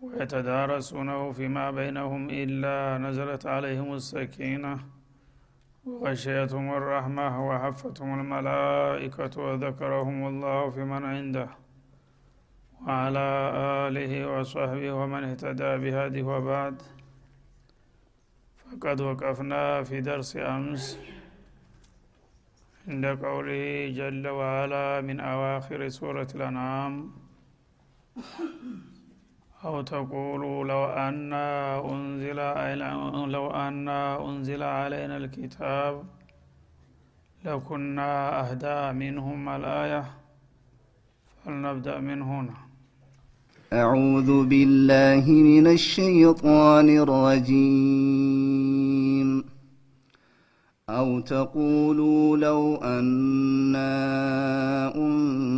ويتدارسونه فيما بينهم إلا نزلت عليهم السكينة وغشيتهم الرحمة وحفتهم الملائكة وذكرهم الله في من عنده وعلى آله وصحبه ومن اهتدى بهذه وبعد. فقد وقفنا في درس أمس عند قوله جل وعلا من أواخر سورة الأنعام. أو تقولوا لو أن أنزل لو أن أنزل علينا الكتاب لكنا أهدى منهم الآية فلنبدأ من هنا. أعوذ بالله من الشيطان الرجيم. أو تقولوا لو أنا أنزل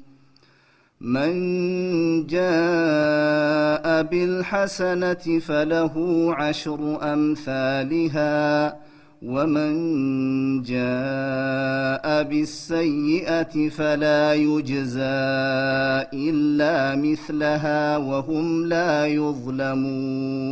من جاء بالحسنة فله عشر أمثالها ومن جاء بالسيئة فلا يجزى إلا مثلها وهم لا يظلمون.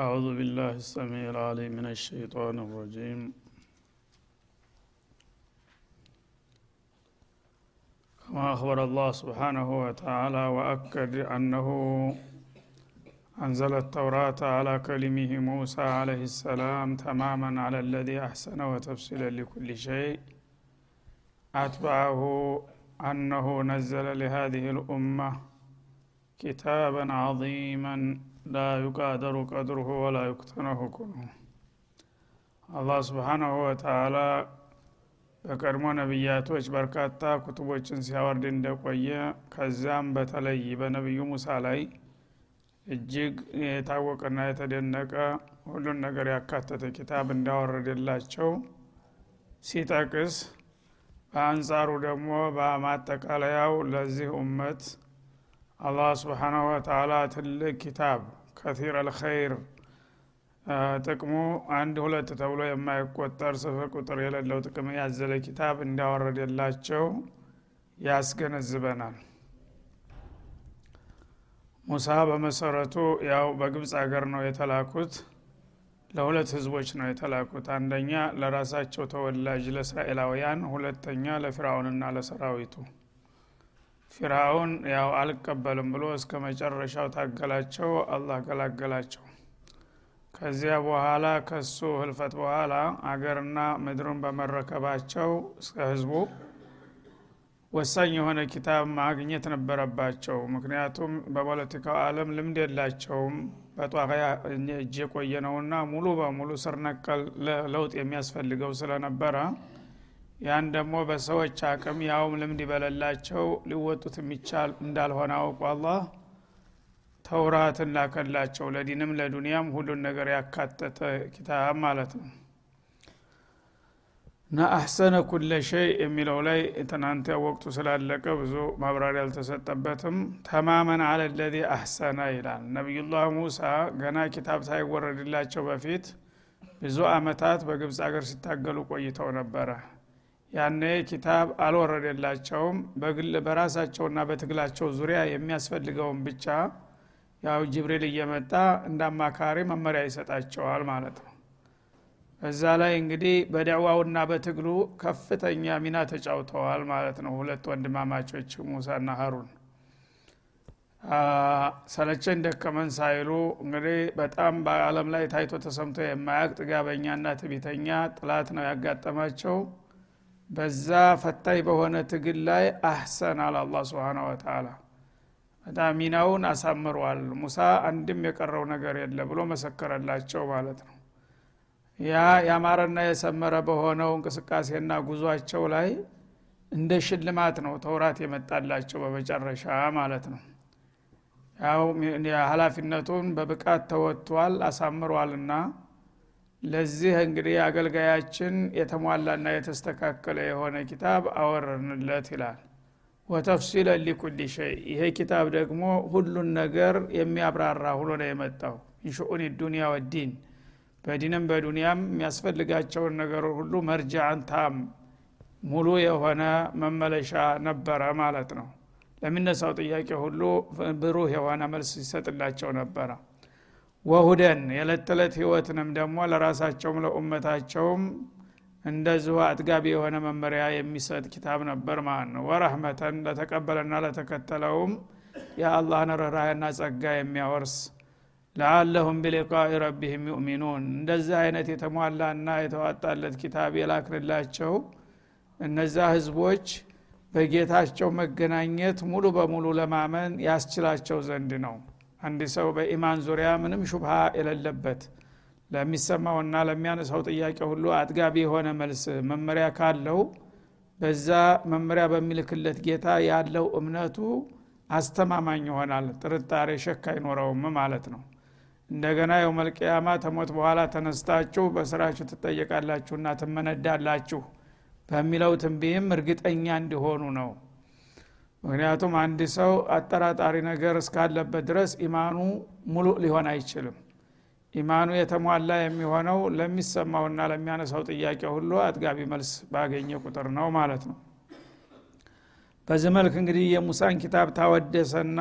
أعوذ بالله السميع العليم من الشيطان الرجيم. كما أخبر الله سبحانه وتعالى وأكد أنه أنزل التوراة على كلمه موسى عليه السلام تماما على الذي أحسن وتفصيلا لكل شيء. أتبعه أنه نزل لهذه الأمة كتابا عظيما. ላ ዩቃደሩ ቀድሩሁ ወላ ዩክተነሁ ቁኑ አላህ ስብሓናሁ ወተአላ በቀድሞ ነቢያቶች በርካታ ኩቱቦችን ሲያወርድ እንደቆየ ከዛም በተለይ በነቢዩ ሙሳ ላይ እጅግ የታወቀና የተደነቀ ሁሉን ነገር ያካተተ ኪታብ እንዳወረደላቸው ሲጠቅስ በአንጻሩ ደግሞ በማጠቃለያው ለዚህ ኡመት አላህ ስብሓናሁ ወተላ ትልቅ ኪታብ ከቲር አልኸይር። ጥቅሙ አንድ ሁለት ተብሎ የማይቆጠር ስፍር ቁጥር የሌለው ጥቅም ያዘለ ኪታብ እንዳወረደላቸው ያስገነዝበናል። ሙሳ በመሰረቱ ያው በግብፅ ሀገር ነው የተላኩት። ለሁለት ህዝቦች ነው የተላኩት። አንደኛ ለራሳቸው ተወላጅ ለእስራኤላውያን ሁለተኛ ለፊርአውንና ለሰራዊቱ ፊርአውን ያው አልቀበልም ብሎ እስከ መጨረሻው ታገላቸው አላህ ገላገላቸው። ከዚያ በኋላ ከሱ ህልፈት በኋላ አገርና ምድሩን በመረከባቸው እስከ ህዝቡ ወሳኝ የሆነ ኪታብ ማግኘት ነበረባቸው። ምክንያቱም በፖለቲካው አለም ልምድ የላቸውም። በጧያ እጅ የቆየ ነውና ሙሉ በሙሉ ስር ነቀል ለውጥ የሚያስፈልገው ስለነበረ ያን ደግሞ በሰዎች አቅም ያውም ልምድ በሌላቸው ሊወጡት የሚቻል እንዳልሆነ አውቁ። አላህ ተውራትን ላከላቸው ለዲንም ለዱንያም ሁሉን ነገር ያካተተ ኪታብ ማለት ነው። እና አሕሰነ ኩለ ሸይ የሚለው ላይ ትናንት ወቅቱ ስላለቀ ብዙ ማብራሪያ አልተሰጠበትም። ተማመን አለ ለዚ አሕሰነ ይላል። ነቢዩላህ ሙሳ ገና ኪታብ ሳይወረድላቸው በፊት ብዙ አመታት በግብፅ አገር ሲታገሉ ቆይተው ነበረ ያኔ ኪታብ አልወረደላቸውም። በግል በራሳቸውና በትግላቸው ዙሪያ የሚያስፈልገውን ብቻ ያው ጅብሪል እየመጣ እንደ አማካሪ መመሪያ ይሰጣቸዋል ማለት ነው። እዛ ላይ እንግዲህ በደዕዋውና በትግሉ ከፍተኛ ሚና ተጫውተዋል ማለት ነው ሁለት ወንድማማቾች ሙሳና ሀሩን። ሰለቸን ደከመን ሳይሉ እንግዲህ በጣም በአለም ላይ ታይቶ ተሰምቶ የማያቅ ጥጋበኛና ትቢተኛ ጥላት ነው ያጋጠማቸው በዛ ፈታኝ በሆነ ትግል ላይ አህሰን አለ አላ ስብን ወተላ በጣም ሚናውን አሳምሯል። ሙሳ አንድም የቀረው ነገር የለ ብሎ መሰከረላቸው ማለት ነው። ያ ያማረና የሰመረ በሆነው እንቅስቃሴና ጉዟቸው ላይ እንደ ሽልማት ነው ተውራት የመጣላቸው በመጨረሻ ማለት ነው። ያው ሀላፊነቱን በብቃት ተወጥቷል አሳምሯልና ለዚህ እንግዲህ አገልጋያችን የተሟላና የተስተካከለ የሆነ ኪታብ አወረንለት ይላል። ወተፍሲለ ሊኩል ሸይ። ይሄ ኪታብ ደግሞ ሁሉን ነገር የሚያብራራ ሁሎ ነው የመጣው። ኢንሽኡን ዱኒያ ወዲን። በዲንም በዱንያም የሚያስፈልጋቸውን ነገር ሁሉ መርጃን ታም ሙሉ የሆነ መመለሻ ነበረ ማለት ነው። ለሚነሳው ጥያቄ ሁሉ ብሩህ የሆነ መልስ ይሰጥላቸው ነበረ ወሁደን የዕለት ተዕለት ህይወትንም ደግሞ ለራሳቸውም ለኡመታቸውም እንደዚሁ አጥጋቢ የሆነ መመሪያ የሚሰጥ ኪታብ ነበር ማለት ነው። ወረህመተን ለተቀበለና ለተከተለውም የአላህን ርኅራህና ጸጋ የሚያወርስ ለአለሁም ቢሊቃኢ ረቢህም ዩእሚኑን እንደዚህ አይነት የተሟላና የተዋጣለት ኪታብ የላክንላቸው እነዛ ህዝቦች በጌታቸው መገናኘት ሙሉ በሙሉ ለማመን ያስችላቸው ዘንድ ነው አንድ ሰው በኢማን ዙሪያ ምንም ሹብሃ የሌለበት ለሚሰማውና ለሚያነሳው ጥያቄ ሁሉ አጥጋቢ የሆነ መልስ መመሪያ ካለው በዛ መመሪያ በሚልክለት ጌታ ያለው እምነቱ አስተማማኝ ይሆናል ጥርጣሬ ሸክ አይኖረውም ማለት ነው። እንደገና የውመልቅያማ ተሞት በኋላ ተነስታችሁ በስራችሁ ትጠየቃላችሁና ትመነዳላችሁ በሚለው ትንቢህም እርግጠኛ እንዲሆኑ ነው ምክንያቱም አንድ ሰው አጠራጣሪ ነገር እስካለበት ድረስ ኢማኑ ሙሉ ሊሆን አይችልም። ኢማኑ የተሟላ የሚሆነው ለሚሰማውና ለሚያነሳው ጥያቄ ሁሉ አጥጋቢ መልስ ባገኘ ቁጥር ነው ማለት ነው። በዚህ መልክ እንግዲህ የሙሳን ኪታብ ታወደሰና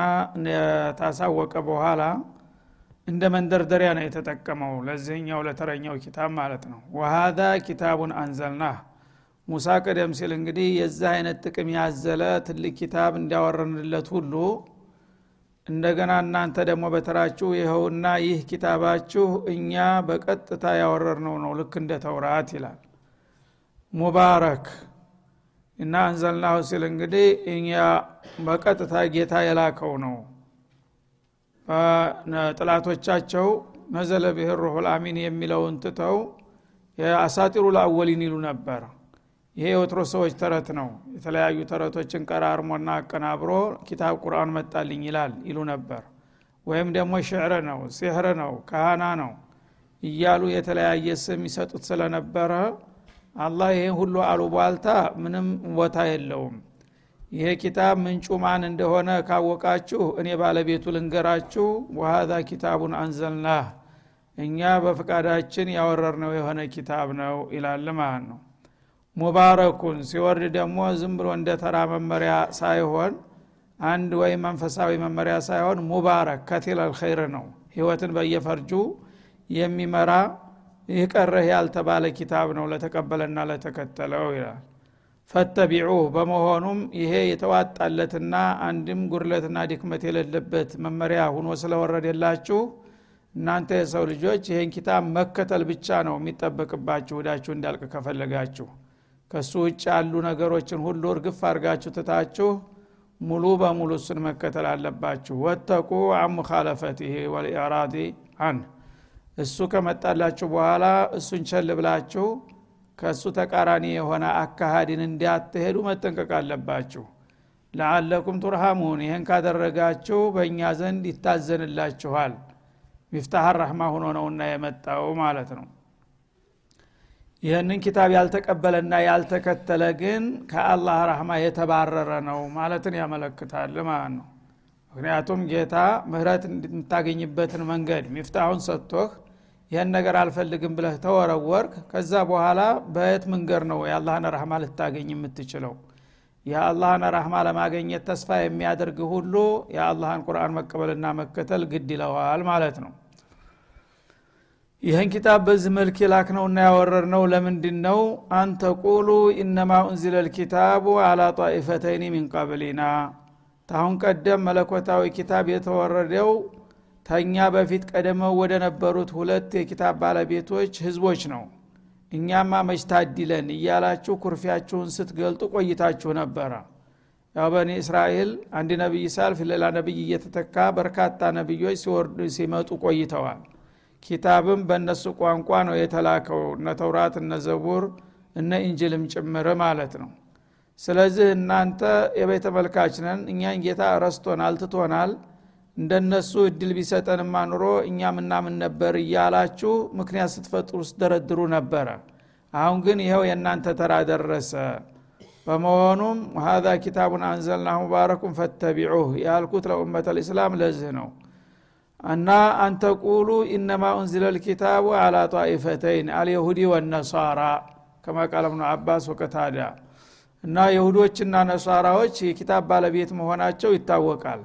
ታሳወቀ በኋላ እንደ መንደርደሪያ ነው የተጠቀመው ለዚህኛው ለተረኛው ኪታብ ማለት ነው። ወሀዛ ኪታቡን አንዘልናህ ሙሳ ቀደም ሲል እንግዲህ የዚህ አይነት ጥቅም ያዘለ ትልቅ ኪታብ እንዲያወረንለት ሁሉ እንደገና እናንተ ደግሞ በተራችሁ ይኸውና ይህ ኪታባችሁ እኛ በቀጥታ ያወረርነው ነው። ልክ እንደ ተውራት ይላል። ሙባረክ እና አንዘልናሁ ሲል እንግዲህ እኛ በቀጥታ ጌታ የላከው ነው። ጥላቶቻቸው ነዘለ ብህ ሩሑል አሚን የሚለውን ትተው የአሳጢሩ ለአወሊን ይሉ ነበር ይሄ የወትሮ ሰዎች ተረት ነው። የተለያዩ ተረቶችን ቀራርሞና አቀናብሮ ኪታብ ቁርአን መጣልኝ ይላል ይሉ ነበር። ወይም ደግሞ ሽዕር ነው ሲሕር ነው ካህና ነው እያሉ የተለያየ ስም ይሰጡት ስለነበረ አላህ ይህን ሁሉ አሉቧልታ ምንም ቦታ የለውም። ይሄ ኪታብ ምንጩ ማን እንደሆነ ካወቃችሁ እኔ ባለቤቱ ልንገራችሁ። ወሀዛ ኪታቡን አንዘልናህ እኛ በፍቃዳችን ያወረርነው የሆነ ኪታብ ነው ይላል ማለት ነው ሙባረኩን። ሲወርድ ደግሞ ዝም ብሎ እንደ ተራ መመሪያ ሳይሆን አንድ ወይም መንፈሳዊ መመሪያ ሳይሆን ሙባረክ ከቲል አልኸይር ነው። ህይወትን በየፈርጁ የሚመራ ይህ ያልተባለ ኪታብ ነው ለተቀበለና ለተከተለው ይላል። ፈተቢዑህ በመሆኑም ይሄ የተዋጣለትና አንድም ጉርለትና ድክመት የሌለበት መመሪያ ሁኖ ስለወረደላችሁ እናንተ የሰው ልጆች ይህን ኪታብ መከተል ብቻ ነው የሚጠበቅባችሁ። ወዳችሁ እንዳልቅ ከፈለጋችሁ ከሱ ውጭ ያሉ ነገሮችን ሁሉ እርግፍ አድርጋችሁ ትታችሁ ሙሉ በሙሉ እሱን መከተል አለባችሁ። ወተቁ አሙካለፈትህ ወልኢራዲ አን እሱ ከመጣላችሁ በኋላ እሱን ቸል ብላችሁ ከእሱ ተቃራኒ የሆነ አካሃድን እንዲያትሄዱ መጠንቀቅ አለባችሁ። ለአለኩም ቱርሃሙን። ይህን ካደረጋችሁ በእኛ ዘንድ ይታዘንላችኋል። ሚፍታህ ረሕማ ሆኖ ነውና የመጣው ማለት ነው ይህንን ኪታብ ያልተቀበለና ያልተከተለ ግን ከአላህ ረህማ የተባረረ ነው ማለትን ያመለክታል ማለት ነው። ምክንያቱም ጌታ ምህረት የምታገኝበትን መንገድ ሚፍታሁን ሰጥቶህ ይህን ነገር አልፈልግም ብለህ ተወረወርክ ከዛ በኋላ በየት መንገድ ነው የአላህን ረህማ ልታገኝ የምትችለው? የአላህን ረህማ ለማገኘት ተስፋ የሚያደርግ ሁሉ የአላህን ቁርአን መቀበልና መከተል ግድ ይለዋል ማለት ነው ይህን ኪታብ በዚህ መልክ የላክነውና ያወረድነው ለምንድን ነው አንተቁሉ ኢነማ ኡንዚለ ልኪታቡ አላ ጣኢፈተይን ሚን ቀብሊና። ታሁን ቀደም መለኮታዊ ኪታብ የተወረደው ተኛ በፊት ቀደመው ወደ ነበሩት ሁለት የኪታብ ባለቤቶች ህዝቦች ነው። እኛማ መች ታዲለን እያላችሁ ኩርፊያችሁን ስትገልጡ ቆይታችሁ ነበረ። ያው በኒ እስራኤል አንድ ነቢይ ሳልፍ ሌላ ነቢይ እየተተካ በርካታ ነቢዮች ሲወርዱ ሲመጡ ቆይተዋል ኪታብም በእነሱ ቋንቋ ነው የተላከው። እነ ተውራት እነ ዘቡር እነ ኢንጅልም ጭምር ማለት ነው። ስለዚህ እናንተ የቤተ መልካች ነን። እኛን ጌታ ረስቶናል ትቶናል። እንደነሱ እድል ቢሰጠንማ ኑሮ እኛ ምናምን ነበር እያላችሁ ምክንያት ስትፈጥሩ ስትደረድሩ ነበረ። አሁን ግን ይኸው የእናንተ ተራ ደረሰ። በመሆኑም ሀዛ ኪታቡን አንዘልናሁ ሙባረኩን ፈተቢዑህ ያልኩት ለኡመት ልእስላም ለዚህ ነው እና አንተ ቁሉ ኢነማ ኡንዝለ ልኪታቡ አላ ጣኢፈተይን አልየሁዲ ወነሳራ ከማ ቃለ ብኑ አባስ ወቀታዳ እና የሁዶችና ነሳራዎች የኪታብ ባለቤት መሆናቸው ይታወቃል።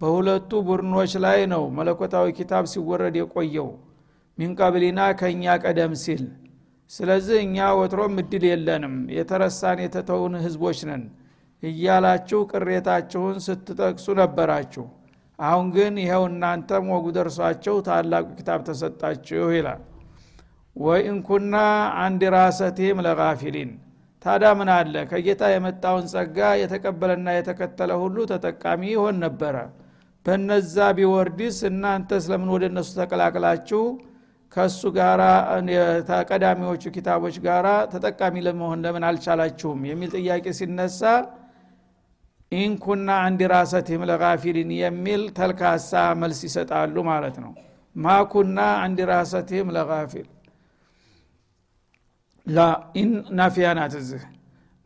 በሁለቱ ቡድኖች ላይ ነው መለኮታዊ ኪታብ ሲወረድ የቆየው። ሚንቀብሊና ከእኛ ቀደም ሲል። ስለዚህ እኛ ወትሮም እድል የለንም። የተረሳን የተተውን ህዝቦች ነን። እያላችሁ ቅሬታችሁን ስትጠቅሱ ነበራችሁ አሁን ግን ይኸው እናንተም ወጉ ደርሷቸው ታላቁ ኪታብ ተሰጣችሁ ይላል። ወኢንኩና አንድ ራሰቲም ለጋፊሊን። ታዳ ምን አለ? ከጌታ የመጣውን ጸጋ የተቀበለና የተከተለ ሁሉ ተጠቃሚ ይሆን ነበረ። በነዛ ቢወርድስ እናንተ ስለምን ወደ እነሱ ተቀላቅላችሁ? ከእሱ ጋራ ተቀዳሚዎቹ ኪታቦች ጋራ ተጠቃሚ ለመሆን ለምን አልቻላችሁም? የሚል ጥያቄ ሲነሳ ኢንኩና አንድ ራሰትህም ለጋፊሊን የሚል ተልካሳ መልስ ይሰጣሉ ማለት ነው። ማኩና አንድ ራሰትህም ለጋፊል ላ ናፊያ ናት እዚህ።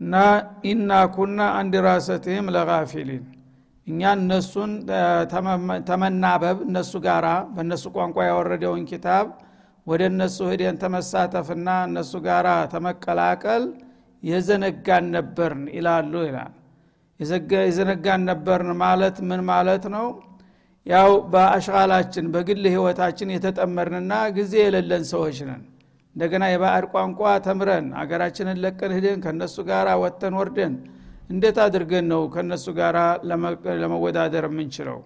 እና ኢና ኩና አንድ ራሰትህም ለጋፊሊን እኛ እነሱን ተመናበብ እነሱ ጋራ በእነሱ ቋንቋ ያወረደውን ኪታብ ወደ እነሱ ሂደን ተመሳተፍና እነሱ ጋራ ተመቀላቀል የዘነጋን ነበርን ይላሉ ይላል የዘነጋን ነበርን ማለት ምን ማለት ነው? ያው በአሽቃላችን በግል ህይወታችን የተጠመርንና ጊዜ የሌለን ሰዎች ነን። እንደገና የባዕድ ቋንቋ ተምረን አገራችንን ለቀን ሂደን ከእነሱ ጋር ወጥተን ወርደን እንዴት አድርገን ነው ከእነሱ ጋር ለመወዳደር የምንችለው?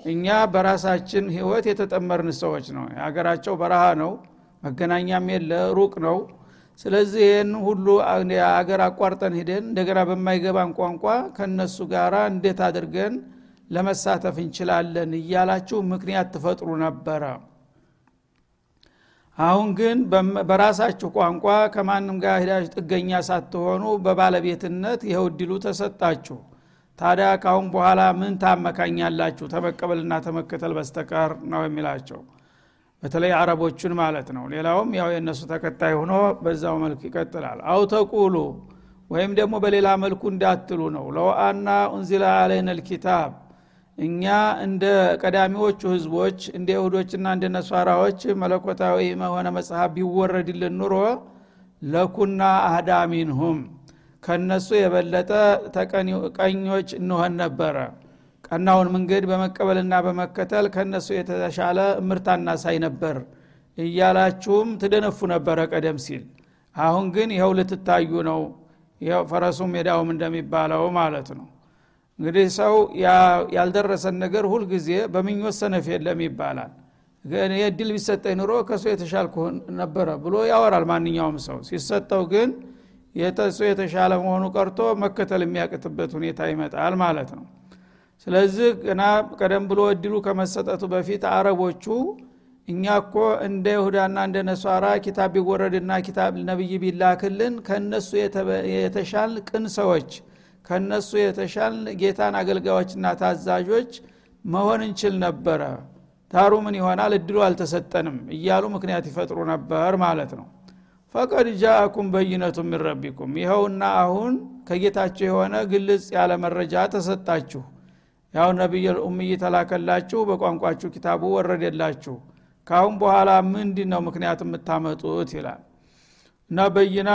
እኛ በራሳችን ህይወት የተጠመርን ሰዎች ነው። የሀገራቸው በረሃ ነው መገናኛም የለ ሩቅ ነው ስለዚህ ይህን ሁሉ አገር አቋርጠን ሂደን እንደገና በማይገባን ቋንቋ ከነሱ ጋር እንዴት አድርገን ለመሳተፍ እንችላለን እያላችሁ ምክንያት ትፈጥሩ ነበረ። አሁን ግን በራሳችሁ ቋንቋ ከማንም ጋር ሂዳችሁ ጥገኛ ሳትሆኑ በባለቤትነት ይኸው ተሰጣችሁ። ታዲያ ካሁን በኋላ ምን ታመካኛላችሁ? ተመቀበልና ተመከተል በስተቀር ነው የሚላቸው በተለይ አረቦቹን ማለት ነው። ሌላውም ያው የእነሱ ተከታይ ሆኖ በዛው መልክ ይቀጥላል። አው ተቁሉ ወይም ደግሞ በሌላ መልኩ እንዳትሉ ነው። ለው አና ኡንዚላ አለይነ ልኪታብ እኛ እንደ ቀዳሚዎቹ ህዝቦች እንደ ይሁዶችና እንደ ነሷራዎች መለኮታዊ የሆነ መጽሐፍ ቢወረድልን ኑሮ ለኩና አህዳ ሚንሁም ከነሱ የበለጠ ቀኞች እንሆን ነበረ ቀናውን መንገድ በመቀበልና በመከተል ከነሱ የተሻለ እምርታ እናሳይ ነበር እያላችሁም ትደነፉ ነበረ ቀደም ሲል። አሁን ግን ይኸው ልትታዩ ነው። ፈረሱም ሜዳውም እንደሚባለው ማለት ነው። እንግዲህ ሰው ያልደረሰን ነገር ሁልጊዜ በምኞት ሰነፍ የለም ይባላል። እድል ቢሰጠኝ ኑሮ ከሱ የተሻልኩ ነበረ ብሎ ያወራል ማንኛውም ሰው። ሲሰጠው ግን የተሱ የተሻለ መሆኑ ቀርቶ መከተል የሚያቅትበት ሁኔታ ይመጣል ማለት ነው ስለዚህ ገና ቀደም ብሎ እድሉ ከመሰጠቱ በፊት አረቦቹ እኛ እኮ እንደ ይሁዳና እንደ ነሷራ ኪታብ ቢወረድና ኪታብ ነቢይ ቢላክልን ከእነሱ የተሻል ቅን ሰዎች ከእነሱ የተሻል ጌታን አገልጋዮችና ታዛዦች መሆን እንችል ነበረ። ታሩ ምን ይሆናል? እድሉ አልተሰጠንም እያሉ ምክንያት ይፈጥሩ ነበር ማለት ነው። ፈቀድ ጃአኩም በይነቱ ምን ረቢኩም። ይኸውና አሁን ከጌታችሁ የሆነ ግልጽ ያለ መረጃ ተሰጣችሁ ያው ነቢይ ኡምይ ተላከላችሁ በቋንቋችሁ ኪታቡ ወረደላችሁ። ካሁን በኋላ ምንድ ነው ምክንያት የምታመጡት ይላል። እና በይና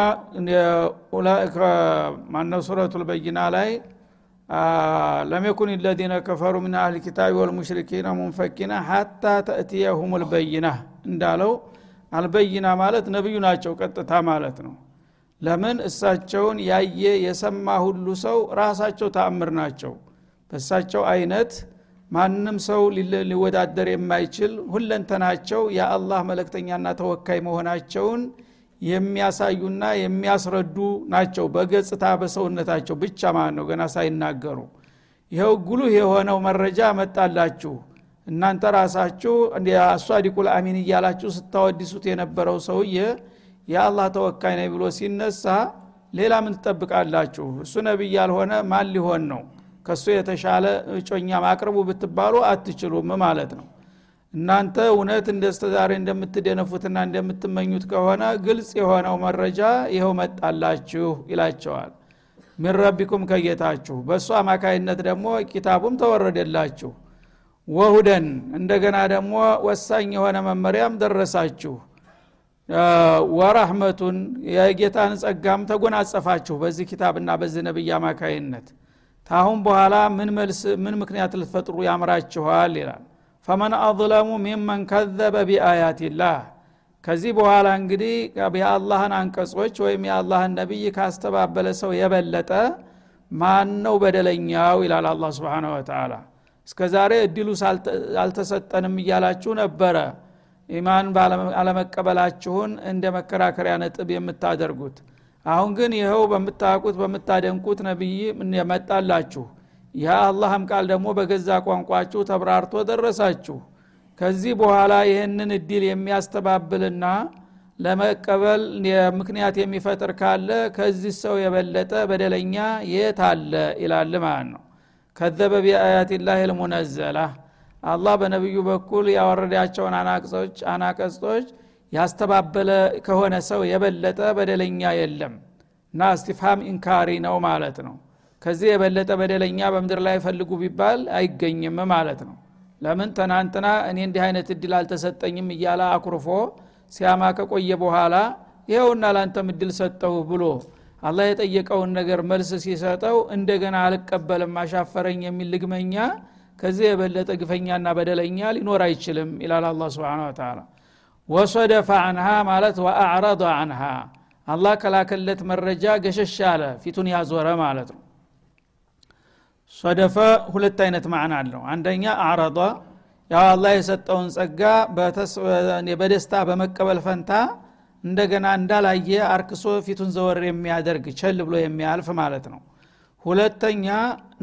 ማነው ሱረቱ ልበይና ላይ ለም ለዚነ ከፈሩ ምን አህል ኪታቢ ወልሙሽሪኪነ ሙንፈኪና ሐታ ተእትየሁም ልበይና እንዳለው አልበይና ማለት ነቢዩ ናቸው ቀጥታ ማለት ነው። ለምን? እሳቸውን ያየ የሰማ ሁሉ ሰው ራሳቸው ተአምር ናቸው በእሳቸው አይነት ማንም ሰው ሊወዳደር የማይችል ሁለንተናቸው የአላህ መለክተኛና ተወካይ መሆናቸውን የሚያሳዩና የሚያስረዱ ናቸው። በገጽታ በሰውነታቸው ብቻ ማለት ነው። ገና ሳይናገሩ ይኸው ጉሉህ የሆነው መረጃ መጣላችሁ። እናንተ ራሳችሁ አሷዲቁል አሚን እያላችሁ ስታወዲሱት የነበረው ሰውዬ የአላህ ተወካይ ነኝ ብሎ ሲነሳ ሌላ ምን ትጠብቃላችሁ? እሱ ነቢይ ያልሆነ ማን ሊሆን ነው ከእሱ የተሻለ እጮኛ ማቅረቡ ብትባሉ አትችሉም ማለት ነው። እናንተ እውነት እንደ ስተዛሬ እንደምትደነፉትና እንደምትመኙት ከሆነ ግልጽ የሆነው መረጃ ይኸው መጣላችሁ ይላቸዋል። ምን ረቢኩም ከጌታችሁ በእሱ አማካይነት ደግሞ ኪታቡም ተወረደላችሁ። ወሁደን እንደገና ደግሞ ወሳኝ የሆነ መመሪያም ደረሳችሁ። ወራህመቱን የጌታን ጸጋም ተጎናጸፋችሁ በዚህ ኪታብና በዚህ ነብይ አማካይነት ታሁን በኋላ ምን መልስ ምን ምክንያት ልትፈጥሩ ያምራችኋል ይላል። ፈመን አظለሙ ሚመን ከዘበ ቢአያትላህ ከዚህ በኋላ እንግዲህ የአላህን አንቀጾች ወይም የአላህን ነቢይ ካስተባበለ ሰው የበለጠ ማን ነው በደለኛው ይላል አላ ስብን ወተላ እስከ ዛሬ እድሉ አልተሰጠንም እያላችሁ ነበረ ኢማን አለመቀበላችሁን እንደ መከራከሪያ ነጥብ የምታደርጉት አሁን ግን ይኸው በምታውቁት በምታደንቁት ነቢይ የመጣላችሁ የአላህም ቃል ደግሞ በገዛ ቋንቋችሁ ተብራርቶ ደረሳችሁ። ከዚህ በኋላ ይህንን እድል የሚያስተባብልና ለመቀበል ምክንያት የሚፈጥር ካለ ከዚህ ሰው የበለጠ በደለኛ የት አለ ይላል ማለት ነው። ከዘበ ቢአያት ላህ ልሙነዘላ። አላህ በነቢዩ በኩል ያወረዳቸውን አናቀጾች ያስተባበለ ከሆነ ሰው የበለጠ በደለኛ የለም። እና እስቲፍሃም ኢንካሪ ነው ማለት ነው። ከዚህ የበለጠ በደለኛ በምድር ላይ ፈልጉ ቢባል አይገኝም ማለት ነው። ለምን ትናንትና እኔ እንዲህ አይነት እድል አልተሰጠኝም እያለ አኩርፎ ሲያማ ከቆየ በኋላ ይኸውና ላንተም እድል ሰጠሁ ብሎ አላህ የጠየቀውን ነገር መልስ ሲሰጠው እንደገና አልቀበልም አሻፈረኝ የሚል ልግመኛ ከዚህ የበለጠ ግፈኛና በደለኛ ሊኖር አይችልም ይላል አላ ስብን ተላ ወሶደፈ አንሃ ማለት ወአዕረض አንሃ። አላህ ከላከለት መረጃ ገሸሽ አለ ፊቱን ያዞረ ማለት ነው። ሶደፈ ሁለት አይነት ማዕና አለው። አንደኛ አዕረض ያው አላህ የሰጠውን ጸጋ በደስታ በመቀበል ፈንታ እንደገና እንዳላየ አርክሶ ፊቱን ዘወር የሚያደርግ ቸል ብሎ የሚያልፍ ማለት ነው። ሁለተኛ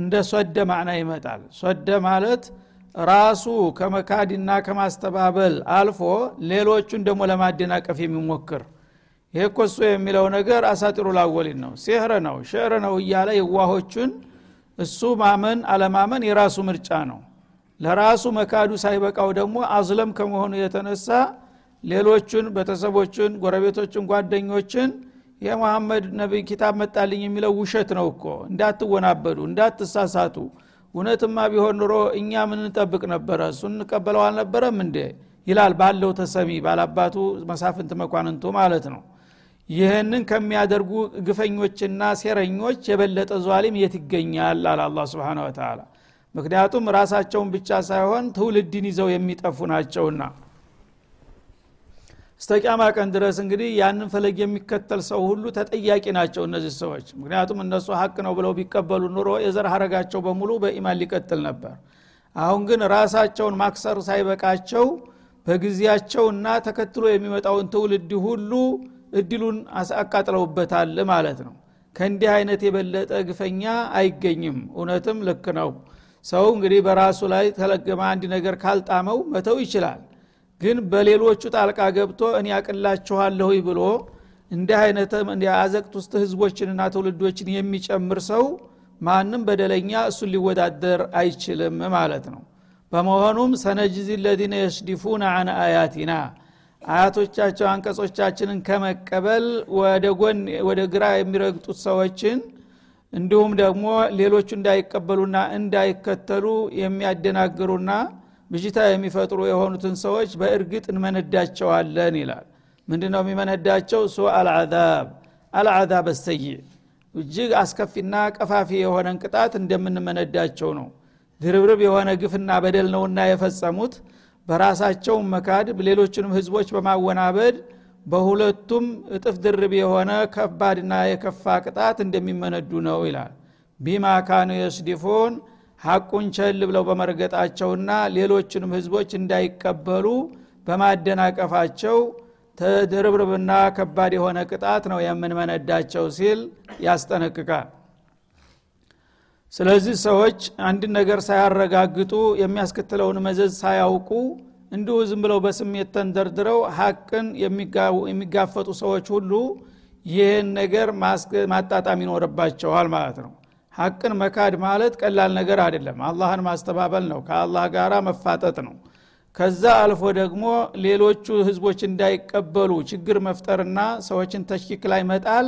እንደ صد معنى ይመጣል። صد ማለት ራሱ ከመካድና ከማስተባበል አልፎ ሌሎቹን ደግሞ ለማደናቀፍ የሚሞክር። ይህ ኮሶ የሚለው ነገር أساطير الأولين ነው። سحر ነው شعر ነው እያለ የዋሆቹን እሱ ማመን አለማመን የራሱ ምርጫ ነው። ለራሱ መካዱ ሳይበቃው ደግሞ አዝለም ከመሆኑ የተነሳ ሌሎቹን ቤተሰቦችን ጎረቤቶችን ጓደኞችን የመሐመድ ነቢይ ኪታብ መጣልኝ የሚለው ውሸት ነው እኮ። እንዳትወናበዱ እንዳትሳሳቱ እውነትማ ቢሆን ኑሮ እኛ ምን እንጠብቅ ነበረ? እሱ እንቀበለው አልነበረም እንዴ? ይላል ባለው ተሰሚ ባላባቱ መሳፍንት መኳንንቱ ማለት ነው። ይህንን ከሚያደርጉ ግፈኞችና ሴረኞች የበለጠ ዟሊም የት ይገኛል? አለ አላ ስብን ወተላ ምክንያቱም ራሳቸውን ብቻ ሳይሆን ትውልድን ይዘው የሚጠፉ ናቸውና እስተቂያማ ቀን ድረስ እንግዲህ ያንን ፈለግ የሚከተል ሰው ሁሉ ተጠያቂ ናቸው እነዚህ ሰዎች። ምክንያቱም እነሱ ሀቅ ነው ብለው ቢቀበሉ ኑሮ የዘር ሀረጋቸው በሙሉ በኢማን ሊቀጥል ነበር። አሁን ግን ራሳቸውን ማክሰር ሳይበቃቸው በጊዜያቸውና ተከትሎ የሚመጣውን ትውልድ ሁሉ እድሉን አቃጥለውበታል ማለት ነው። ከእንዲህ አይነት የበለጠ ግፈኛ አይገኝም። እውነትም ልክ ነው። ሰው እንግዲህ በራሱ ላይ ተለገመ አንድ ነገር ካልጣመው መተው ይችላል ግን በሌሎቹ ጣልቃ ገብቶ እኔ ያቅላችኋለሁ ብሎ እንዲህ አይነት አዘቅት ውስጥ ህዝቦችንና ትውልዶችን የሚጨምር ሰው ማንም በደለኛ እሱን ሊወዳደር አይችልም ማለት ነው። በመሆኑም ሰነጅዚ ለዚነ የስዲፉን አን አያቲና አያቶቻቸው አንቀጾቻችንን ከመቀበል ወደ ጎን ወደ ግራ የሚረግጡት ሰዎችን እንዲሁም ደግሞ ሌሎቹ እንዳይቀበሉና እንዳይከተሉ የሚያደናግሩና ብዥታ የሚፈጥሩ የሆኑትን ሰዎች በእርግጥ እንመነዳቸዋለን ይላል። ምንድ ነው የሚመነዳቸው? ሱ አልዓዛብ። አልዓዛብ አሰይዕ እጅግ አስከፊና ቀፋፊ የሆነን ቅጣት እንደምንመነዳቸው ነው። ድርብርብ የሆነ ግፍና በደል ነውና የፈጸሙት። በራሳቸው መካድ ሌሎችንም ህዝቦች በማወናበድ በሁለቱም እጥፍ ድርብ የሆነ ከባድና የከፋ ቅጣት እንደሚመነዱ ነው ይላል። ቢማ ካኑ የስዲፎን ሐቁን ቸል ብለው በመርገጣቸውና ሌሎችንም ህዝቦች እንዳይቀበሉ በማደናቀፋቸው ተድርብርብና ከባድ የሆነ ቅጣት ነው የምንመነዳቸው ሲል ያስጠነቅቃል። ስለዚህ ሰዎች አንድን ነገር ሳያረጋግጡ የሚያስከትለውን መዘዝ ሳያውቁ እንዲሁ ዝም ብለው በስሜት ተንደርድረው ሀቅን የሚጋፈጡ ሰዎች ሁሉ ይህን ነገር ማጣጣም ይኖርባቸዋል ማለት ነው ሀቅን መካድ ማለት ቀላል ነገር አይደለም። አላህን ማስተባበል ነው። ከአላህ ጋር መፋጠጥ ነው። ከዛ አልፎ ደግሞ ሌሎቹ ህዝቦች እንዳይቀበሉ ችግር መፍጠርና ሰዎችን ተሽኪክ ላይ መጣል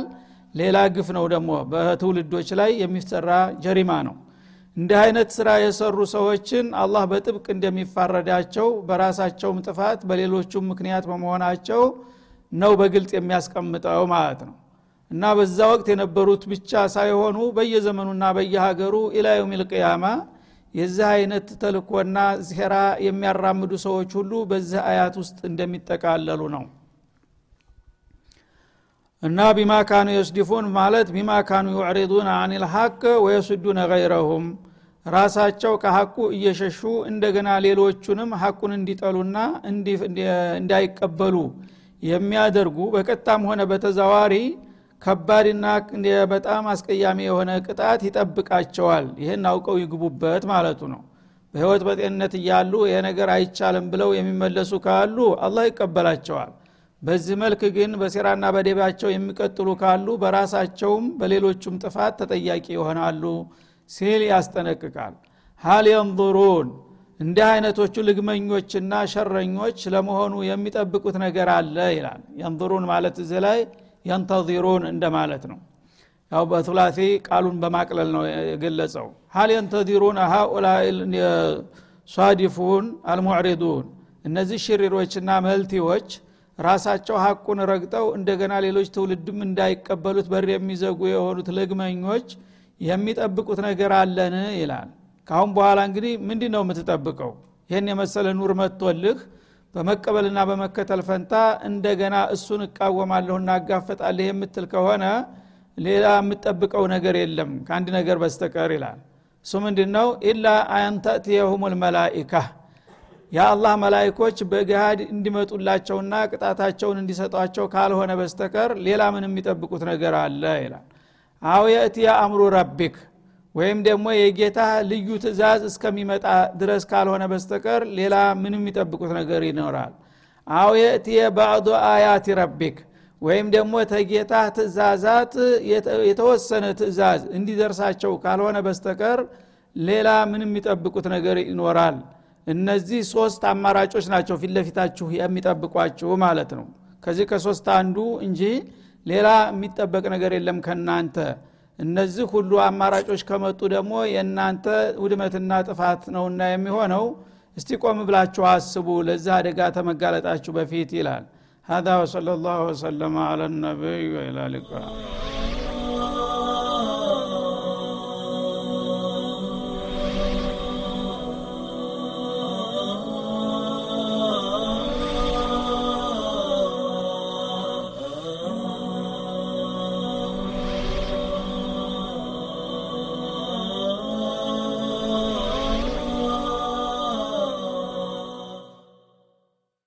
ሌላ ግፍ ነው ደግሞ። በትውልዶች ላይ የሚሰራ ጀሪማ ነው። እንዲህ አይነት ስራ የሰሩ ሰዎችን አላህ በጥብቅ እንደሚፋረዳቸው በራሳቸውም ጥፋት በሌሎቹም ምክንያት በመሆናቸው ነው በግልጽ የሚያስቀምጠው ማለት ነው እና በዛ ወቅት የነበሩት ብቻ ሳይሆኑ በየዘመኑና በየሀገሩ ኢላዩም ልቅያማ የዚህ አይነት ተልኮና ዜራ የሚያራምዱ ሰዎች ሁሉ በዚህ አያት ውስጥ እንደሚጠቃለሉ ነው። እና ቢማ ካኑ የስዲፉን ማለት ቢማ ካኑ ዩዕሪዱን አን ልሐቅ ወየሱዱነ ገይረሁም ራሳቸው ከሐቁ እየሸሹ እንደገና ሌሎቹንም ሐቁን እንዲጠሉና እንዳይቀበሉ የሚያደርጉ በቀጣም ሆነ በተዛዋሪ ከባድና በጣም አስቀያሚ የሆነ ቅጣት ይጠብቃቸዋል። ይህን አውቀው ይግቡበት ማለቱ ነው። በህይወት በጤንነት እያሉ ይሄ ነገር አይቻልም ብለው የሚመለሱ ካሉ አላህ ይቀበላቸዋል። በዚህ መልክ ግን በሴራና በደባቸው የሚቀጥሉ ካሉ በራሳቸውም በሌሎቹም ጥፋት ተጠያቂ ይሆናሉ ሲል ያስጠነቅቃል። ሀል የንظሩን እንዲህ አይነቶቹ ልግመኞችና ሸረኞች ለመሆኑ የሚጠብቁት ነገር አለ ይላል። የንظሩን ማለት እዚህ ላይ የንተዚሩን እንደማለት ነው። ያው በቱላሲ ቃሉን በማቅለል ነው የገለጸው። ሀል የንተዚሩን ሀኡላ ሷዲፉን አልሙዕሪዱን። እነዚህ ሽሪሮችና መልቲዎች ራሳቸው ሀቁን ረግጠው እንደገና ሌሎች ትውልድም እንዳይቀበሉት በር የሚዘጉ የሆኑት ልግመኞች የሚጠብቁት ነገር አለን ይላል። ካሁን በኋላ እንግዲህ ምንድ ነው የምትጠብቀው? ይህን የመሰለ ኑር መጥቶልህ በመቀበልና በመከተል ፈንታ እንደገና እሱን እቃወማለሁ እናጋፈጣለህ የምትል ከሆነ ሌላ የምጠብቀው ነገር የለም ከአንድ ነገር በስተቀር ይላል። እሱ ምንድ ነው ኢላ አንተእትየሁም ልመላኢካ የአላህ መላይኮች በገሃድ እንዲመጡላቸውና ቅጣታቸውን እንዲሰጧቸው ካልሆነ በስተቀር ሌላ ምን የሚጠብቁት ነገር አለ ይላል። አው የእትያ አምሩ ረቢክ ወይም ደግሞ የጌታ ልዩ ትእዛዝ እስከሚመጣ ድረስ ካልሆነ በስተቀር ሌላ ምን የሚጠብቁት ነገር ይኖራል። አው የእትየ ባዕዱ አያት ረቢክ ወይም ደግሞ ተጌታ ትእዛዛት የተወሰነ ትእዛዝ እንዲደርሳቸው ካልሆነ በስተቀር ሌላ ምን የሚጠብቁት ነገር ይኖራል። እነዚህ ሶስት አማራጮች ናቸው ፊት ለፊታችሁ የሚጠብቋችሁ ማለት ነው። ከዚህ ከሶስት አንዱ እንጂ ሌላ የሚጠበቅ ነገር የለም ከናንተ እነዚህ ሁሉ አማራጮች ከመጡ ደግሞ የእናንተ ውድመትና ጥፋት ነውና የሚሆነው እስቲ ቆም ብላችሁ አስቡ ለዚህ አደጋ ተመጋለጣችሁ በፊት ይላል هذا وصلى الله وسلم على النبي وإلى اللقاء